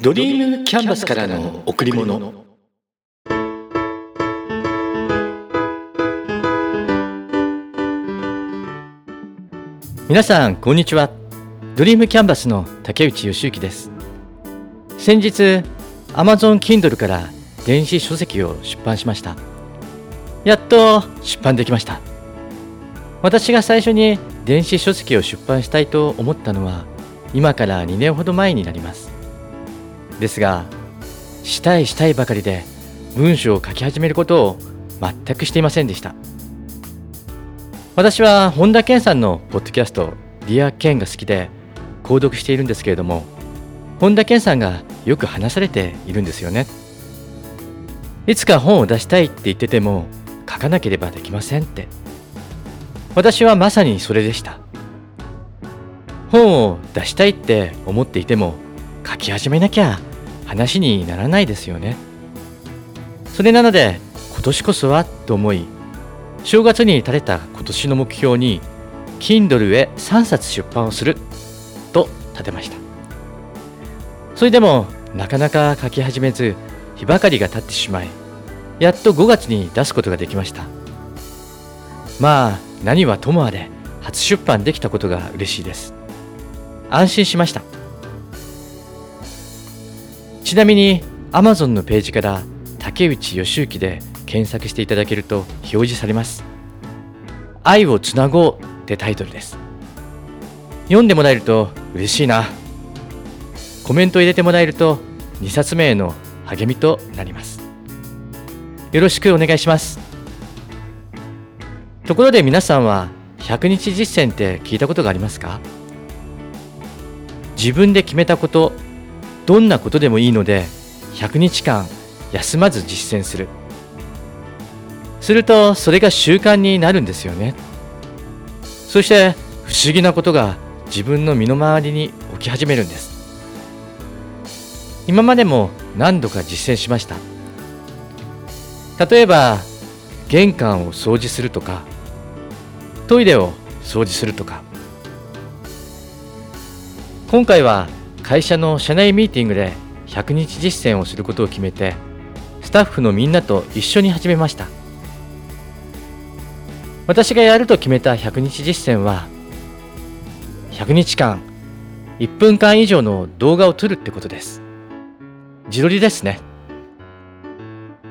ドリームキャンバスからの贈り物。皆さんこんにちは。ドリームキャンバスの竹内義之です。先日 Amazon Kindle から電子書籍を出版しました。やっと出版できました。私が最初に電子書籍を出版したいと思ったのは今から2年ほど前になります。ですがしたいしたいばかりで文章を書き始めることを全くしていませんでした。私は本田健さんのポッドキャスト「ディア・ケン」が好きで購読しているんですけれども本田健さんがよく話されているんですよね。いつか本を出したいって言ってても書かなければできませんって。私はまさにそれでした。本を出したいって思っていても書き始めなきゃ話にならないですよね。それなので今年こそはと思い正月に立てた今年の目標に Kindle へ3冊出版をすると立てました。それでもなかなか書き始めず日ばかりが経ってしまいやっと5月に出すことができました。まあ何はともあれ初出版できたことが嬉しいです。安心しました。ちなみに Amazon のページから竹内義之で検索していただけると表示されます。愛をつなごうってタイトルです。読んでもらえると嬉しいな。コメント入れてもらえると2冊目への励みとなります。よろしくお願いします。ところで皆さんは100日実践って聞いたことがありますか？自分で決めたことどんなことでもいいので100日間休まず実践する。するとそれが習慣になるんですよね。そして不思議なことが自分の身の回りに起き始めるんです。今までも何度か実践しました。例えば玄関を掃除するとかトイレを掃除するとか。今回は会社の社内ミーティングで100日実践をすることを決めてスタッフのみんなと一緒に始めました。私がやると決めた100日実践は100日間1分間以上の動画を撮るってことです。自撮りですね。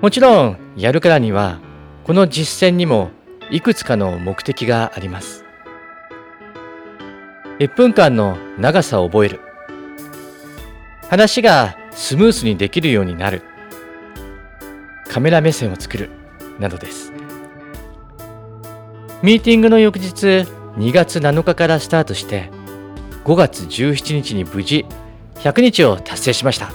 もちろんやるからにはこの実践にもいくつかの目的があります。1分間の長さを覚える。話がスムースにできるようになる。カメラ目線を作る。などです。ミーティングの翌日2月7日からスタートして5月17日に無事100日を達成しました。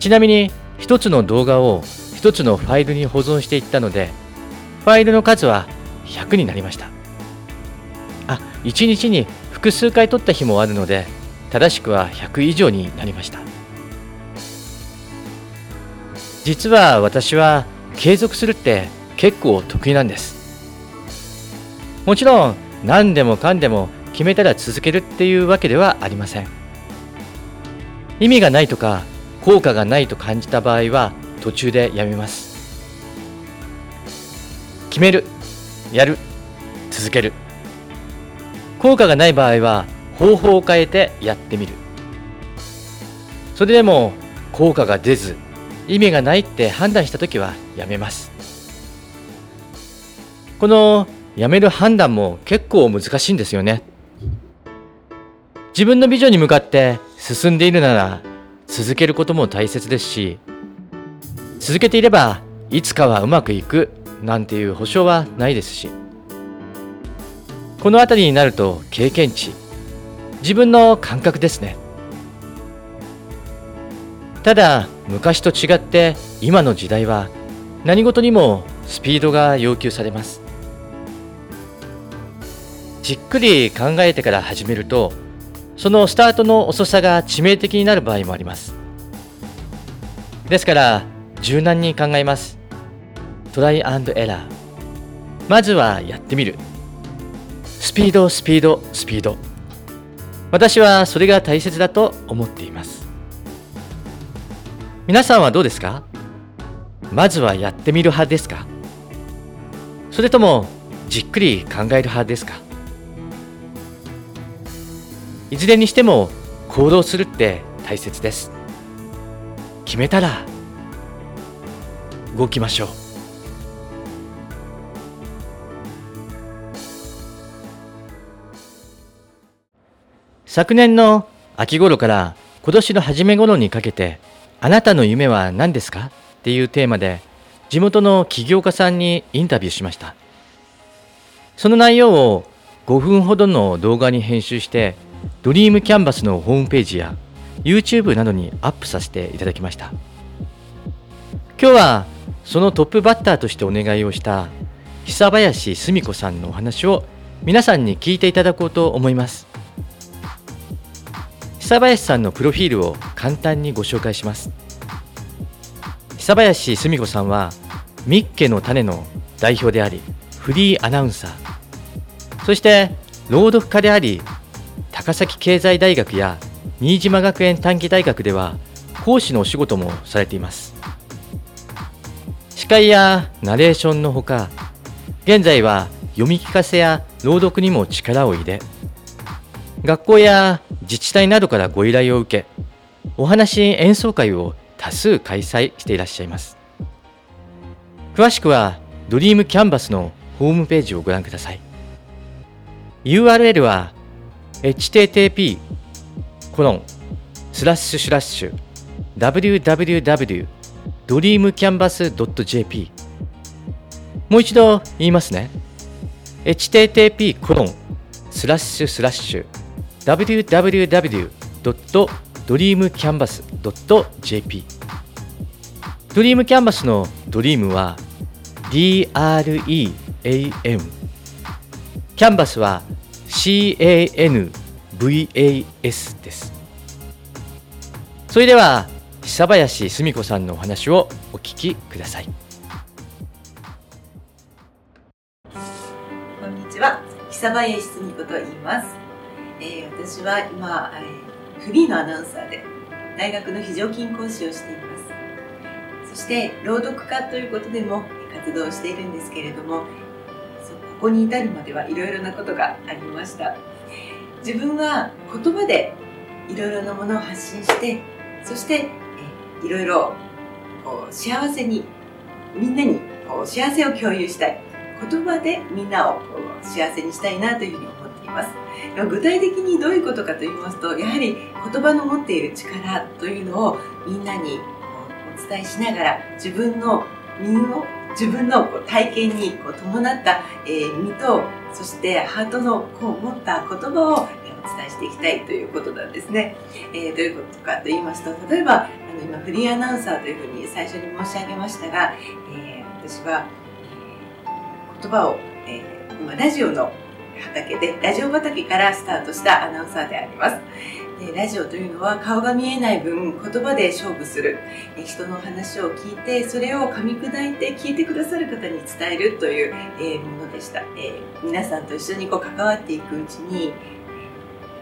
ちなみに1つの動画を1つのファイルに保存していったのでファイルの数は100になりました。あ1日に複数回撮った日もあるので正しくは100以上になりました。実は私は継続するって結構得意なんです。もちろん何でもかんでも決めたら続けるっていうわけではありません。意味がないとか効果がないと感じた場合は途中でやめます。決めるやる続ける。効果がない場合は方法を変えてやってみる。それでも効果が出ず意味がないって判断した時はやめます。このやめる判断も結構難しいんですよね。自分のビジョンに向かって進んでいるなら続けることも大切ですし続けていればいつかはうまくいくなんていう保証はないですしこの辺りになると経験値自分の感覚ですね。ただ昔と違って今の時代は何事にもスピードが要求されます。じっくり考えてから始めるとそのスタートの遅さが致命的になる場合もあります。ですから柔軟に考えます。トライアンドエラー。まずはやってみる。スピードスピードスピード。私はそれが大切だと思っています。皆さんはどうですか？まずはやってみる派ですか？それともじっくり考える派ですか？いずれにしても行動するって大切です。決めたら動きましょう。昨年の秋頃から今年の初め頃にかけてあなたの夢は何ですかっていうテーマで地元の起業家さんにインタビューしました。その内容を5分ほどの動画に編集してドリームキャンバスのホームページや YouTube などにアップさせていただきました。今日はそのトップバッターとしてお願いをした久林澄子さんのお話を皆さんに聞いていただこうと思います。久林さんのプロフィールを簡単にご紹介します。久林澄子さんはミッケの種の代表でありフリーアナウンサー。そして朗読家であり高崎経済大学や新島学園短期大学では講師のお仕事もされています。司会やナレーションのほか現在は読み聞かせや朗読にも力を入れ学校や自治体などからご依頼を受けお話演奏会を多数開催していらっしゃいます。詳しくはドリームキャンバスのホームページをご覧ください。URL は http コロンスラッシュスラッシュ www.dreamcanvas.jp もう一度言いますね。Http コロンスラッシュスラッシュ www.dreamcanvas.jp ドリームキャンバスのドリームは DREAM キャンバスは CANVAS です。それでは久林澄子さんのお話をお聞きください。こんにちは。久林澄子と言います、えー、私は今、えー、フリーのアナウンサーで大学の非常勤講師をしています。そして朗読家ということでも活動しているんですけれどもここに至るまではいろいろなことがありました。自分は言葉でいろいろなものを発信してそしていろいろ幸せにみんなにこう幸せを共有したい。言葉でみんなをこう幸せにしたいなというふうに思っいます具体的にどういうことかと言いますとやはり言葉の持っている力というのをみんなにお伝えしながら自分の身を自分のこう体験にこう伴った、えー、身とそしてハートのこう持った言葉をお伝えしていきたいということなんですね。えー、どういうことかと言いますと例えばあの今フリーアナウンサーというふうに最初に申し上げましたが、えー、私は、えー、言葉を、えー、今ラジオの畑でラジオ畑からスタートしたアナウンサーであります。でラジオというのは顔が見えない分言葉で勝負する人の話を聞いてそれを噛み砕いて聞いてくださる方に伝えるという、えものでした、え皆さんと一緒にこう関わっていくうちに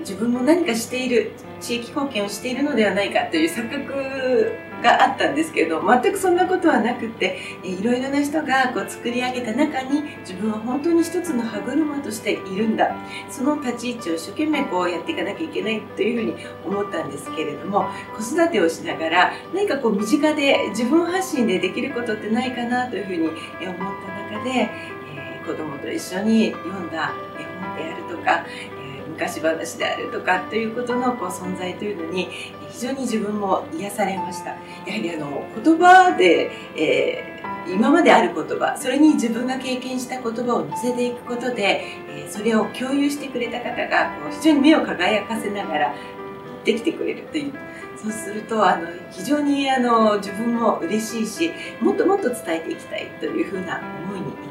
自分も何かしている地域貢献をしているのではないかという錯覚があったんですけど全くそんなことはなくていろいろな人がこう作り上げた中に自分は本当に一つの歯車としているんだ。その立ち位置を一生懸命こうやっていかなきゃいけないというふうに思ったんですけれども子育てをしながら何かこう身近で自分発信でできることってないかなというふうに思った中で、えー、子供と一緒に読んだ絵本であるとか昔話であるとかということのこう存在というのに非常に自分も癒されました。やはりあの言葉で、えー、今まである言葉それに自分が経験した言葉を乗せていくことで、えー、それを共有してくれた方がこう非常に目を輝かせながらできてくれるという。そうするとあの非常にあの自分も嬉しいしもっともっと伝えていきたいというふうな思いに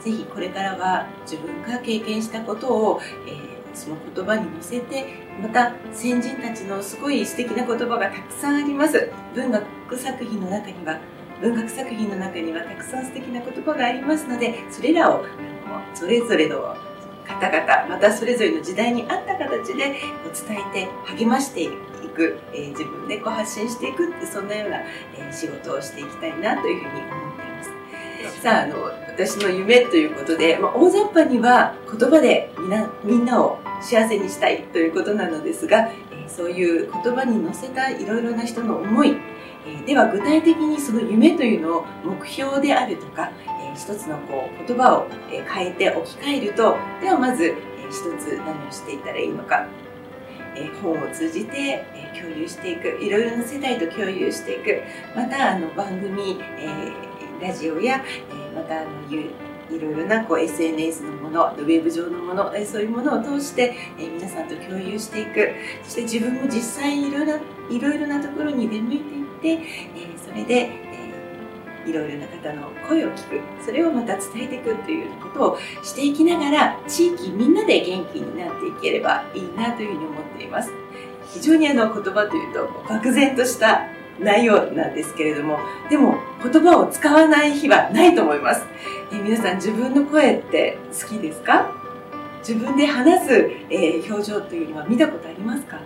ぜひこれからは自分が経験したことを、えー、その言葉に乗せてまた先人たちのすごい素敵な言葉がたくさんあります。文学作品の中には文学作品の中にはたくさん素敵な言葉がありますのでそれらをそれぞれの方々またそれぞれの時代に合った形で伝えて励ましていく、えー、自分でこう発信していくってそんなような、えー、仕事をしていきたいなというふうに思います。さああの私の夢ということで、まあ、大雑把には言葉でみなみんなを幸せにしたいということなのですが、え、そういう言葉に乗せたいろいろな人の思いえでは具体的にその夢というのを目標であるとか、え一つのこう言葉を変えて置き換えるとではまず、え一つ何をしていたらいいのか、え本を通じて、え共有していくいろいろな世代と共有していくまたあの番組、えラジオや、えまたあのいろいろなこう SNS のものウェブ上のものえそういうものを通して、え皆さんと共有していく。そして自分も実際いろいろいろいろなところに出向いていって、えそれで、えいろいろな方の声を聞く。それをまた伝えていくということをしていきながら地域みんなで元気になっていければいいなというふうに思っています。非常にあの言葉というと漠然とした内容なんですけれどもでも言葉を使わない日はないと思います。え皆さん自分の声って好きですか？自分で話す、えー、表情というのは見たことありますか？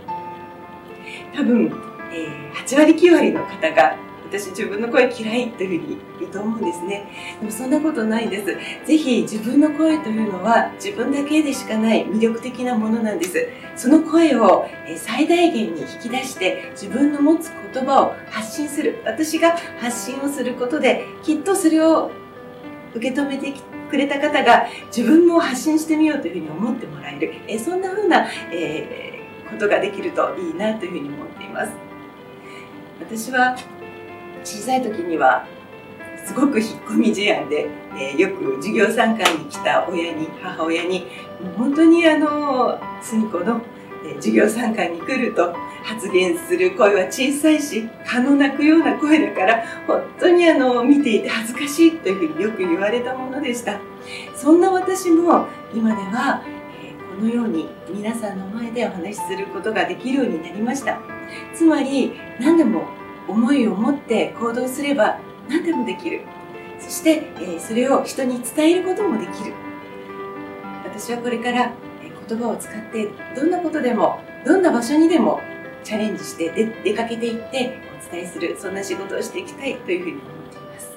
多分、えー、8割9割の方が私自分の声嫌いというふうに言うと思うんですね。でもそんなことないです。ぜひ自分の声というのは自分だけでしかない魅力的なものなんです。その声を最大限に引き出して自分の持つ言葉を発信する。私が発信をすることできっとそれを受け止めてくれた方が自分も発信してみようというふうに思ってもらえる。えそんな風な、えー、ことができるといいなというふうに思っています。私は小さい時にはすごく引っ込み思案で、えー、よく授業参観に来た親に母親にもう本当にあの隅子の、えー、授業参観に来ると発言する声は小さいし蚊の鳴くような声だから本当にあの見ていて恥ずかしいというふうによく言われたものでした。そんな私も今では、え、このように皆さんの前でお話しすることができるようになりました。つまり何でも思いを持って行動すれば何でもできる。そして、え、それを人に伝えることもできる。私はこれから、え言葉を使ってどんなことでもどんな場所にでもチャレンジしてで出かけていってお伝えするそんな仕事をしていきたいというふうに思っています。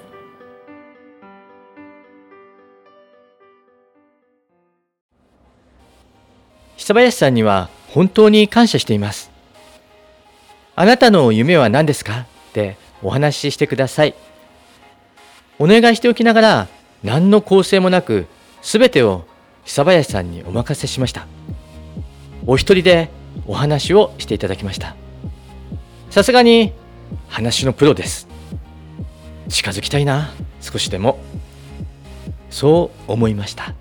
久林さんには本当に感謝しています。あなたの夢は何ですか？ってお話ししてください。お願いしておきながら、何の構成もなく、すべてを久林さんにお任せしました。お一人でお話をしていただきました。さすがに話のプロです。近づきたいな、少しでも。そう思いました。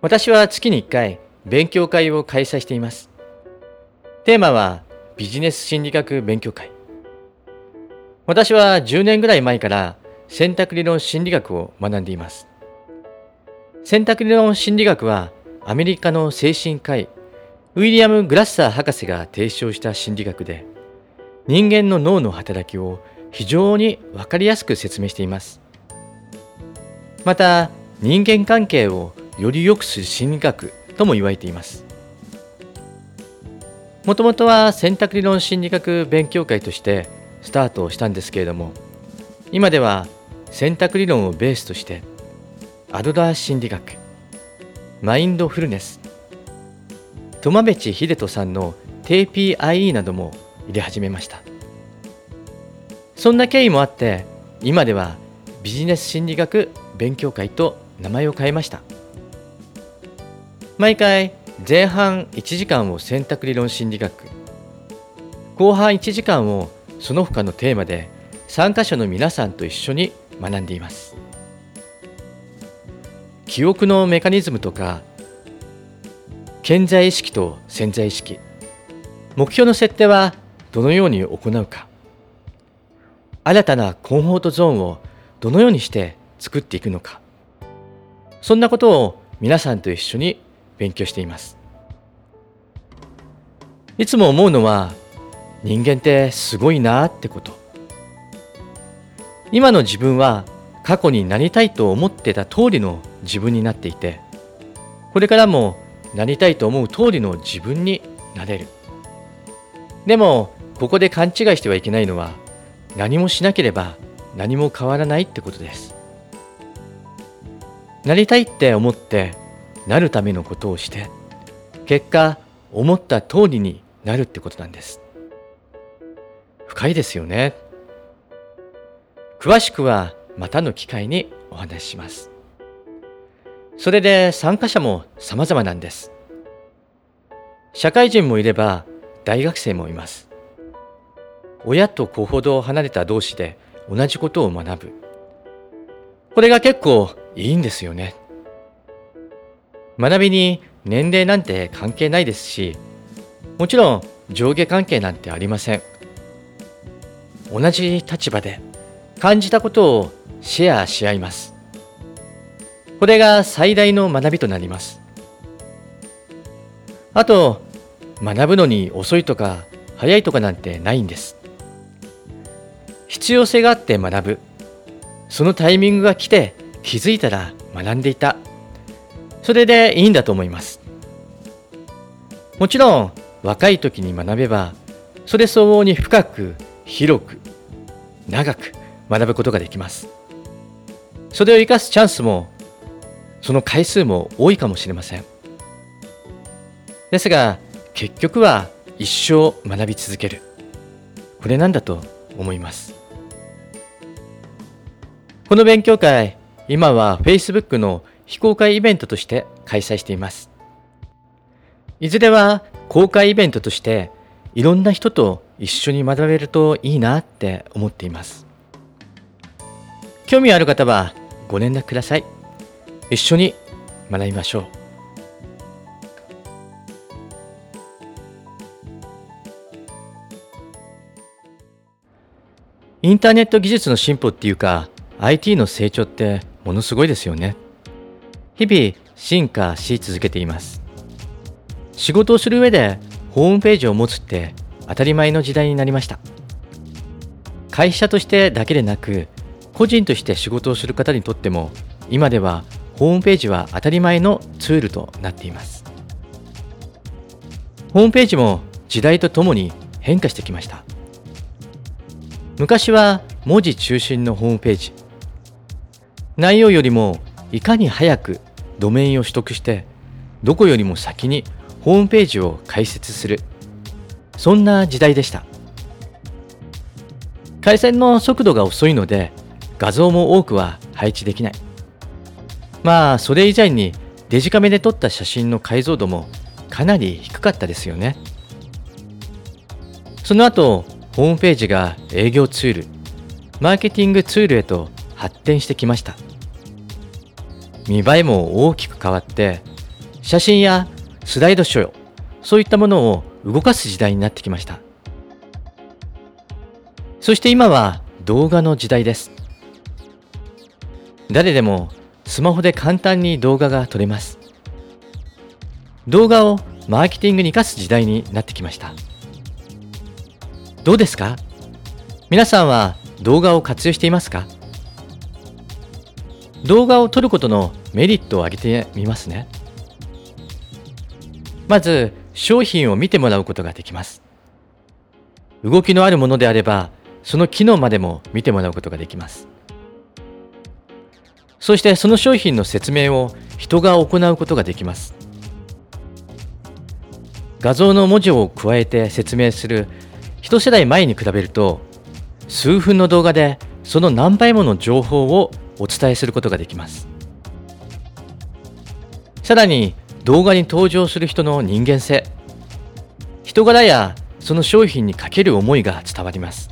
私は月に1回勉強会を開催しています。テーマはビジネス心理学勉強会。私は10年ぐらい前から選択理論心理学を学んでいます。選択理論心理学はアメリカの精神科医ウィリアム・グラッサー博士が提唱した心理学で人間の脳の働きを非常にわかりやすく説明しています。また人間関係をより良くする心理学とも言われています。もともとは選択理論心理学勉強会としてスタートをしたんですけれども今では選択理論をベースとしてアドラー心理学マインドフルネス苫部地秀人さんの TPIE なども入れ始めました。そんな経緯もあって今ではビジネス心理学勉強会と名前を変えました。毎回前半1時間を選択理論心理学。後半1時間をその他のテーマで参加者の皆さんと一緒に学んでいます。記憶のメカニズムとか潜在意識と潜在意識。目標の設定はどのように行うか。新たなコンフォートゾーンをどのようにして作っていくのか。そんなことを皆さんと一緒に勉強しています。いつも思うのは人間ってすごいなってこと。今の自分は過去になりたいと思ってた通りの自分になっていてこれからもなりたいと思う通りの自分になれる。でもここで勘違いしてはいけないのは何もしなければ何も変わらないってことです。なりたいって思ってなるためのことをして結果思った通りになるってことなんです。深いですよね。詳しくはまたの機会にお話しします。それで参加者も様々なんです。社会人もいれば大学生もいます。親と子ほど離れた同士で同じことを学ぶ。これが結構いいんですよね。学びに年齢なんて関係ないですしもちろん上下関係なんてありません。同じ立場で感じたことをシェアし合います。これが最大の学びとなります。あと学ぶのに遅いとか早いとかなんてないんです。必要性があって学ぶ。そのタイミングが来て気づいたら学んでいた。それでいいんだと思います。もちろん若い時に学べばそれ相応に深く広く長く学ぶことができます。それを生かすチャンスもその回数も多いかもしれません。ですが結局は一生学び続ける。これなんだと思います。この勉強会今は Facebook の非公開イベントとして開催しています。いずれは公開イベントとしていろんな人と一緒に学べるといいなって思っています。興味ある方はご連絡ください。一緒に学びましょう。インターネット技術の進歩っていうか IT の成長ってものすごいですよね。日々進化し続けています。仕事をする上でホームページを持つって当たり前の時代になりました。会社としてだけでなく個人として仕事をする方にとっても今ではホームページは当たり前のツールとなっています。ホームページも時代とともに変化してきました。昔は文字中心のホームページ。内容よりもいかに早くドメインを取得してどこよりも先にホームページを開設する。そんな時代でした。回線の速度が遅いので画像も多くは配置できない。まあそれ以前にデジカメで撮った写真の解像度もかなり低かったですよね。その後ホームページが営業ツールマーケティングツールへと発展してきました。見栄えも大きく変わって写真やスライドショーそういったものを動かす時代になってきました。そして今は動画の時代です。誰でもスマホで簡単に動画が撮れます。動画をマーケティングに生かす時代になってきました。どうですか？皆さんは動画を活用していますか？動画を撮ることのメリットを挙げてみますね。まず商品を見てもらうことができます。動きのあるものであればその機能までも見てもらうことができます。そしてその商品の説明を人が行うことができます。画像の文字を加えて説明する。一世代前に比べると数分の動画でその何倍もの情報をお伝えすることができます。さらに動画に登場する人の人間性。人柄やその商品にかける思いが伝わります。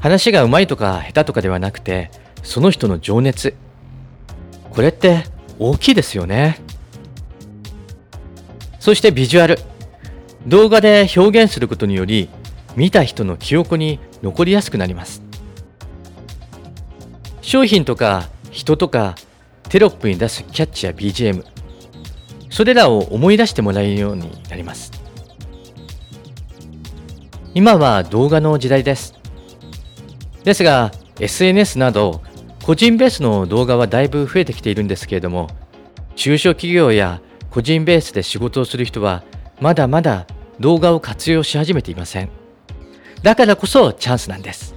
話がうまいとか下手とかではなくてその人の情熱。これって大きいですよね。そしてビジュアル。動画で表現することにより見た人の記憶に残りやすくなります。商品とか人とかテロップに出すキャッチや BGM それらを思い出してもらえるようになります。今は動画の時代です。ですが SNS など個人ベースの動画はだいぶ増えてきているんですけれども中小企業や個人ベースで仕事をする人はまだまだ動画を活用し始めていません。だからこそチャンスなんです。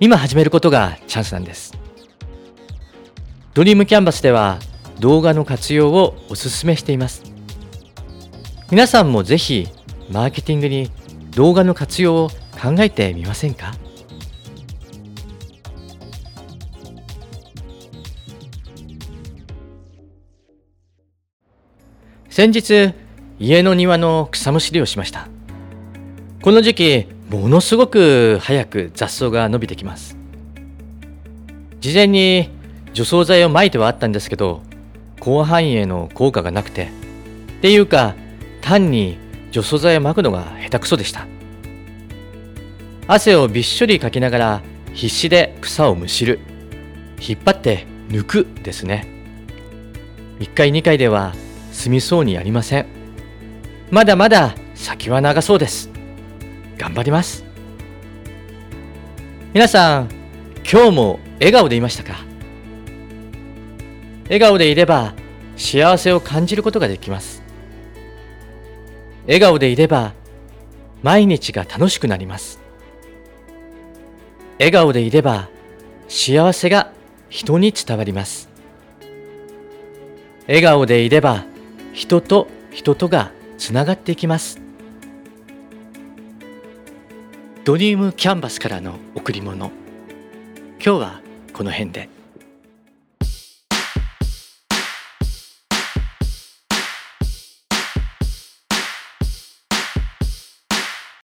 今始めることがチャンスなんです。ドリームキャンバスでは動画の活用をお勧めしています。皆さんもぜひマーケティングに動画の活用を考えてみませんか？先日家の庭の草むしりをしました。この時期ものすごく早く雑草が伸びてきます。事前に除草剤をまいてはあったんですけど広範囲への効果がなくて。っていうか単に除草剤をまくのが下手くそでした。汗をびっしょりかきながら必死で草をむしる。引っ張って抜くですね。1回2回では済みそうにありません。まだまだ先は長そうです。頑張ります。皆さん今日も笑顔でいましたか？笑顔でいれば幸せを感じることができます。笑顔でいれば毎日が楽しくなります。笑顔でいれば幸せが人に伝わります。笑顔でいれば人と人とがつながっていきます。ドリームキャンバスからの贈り物。今日はこの辺で。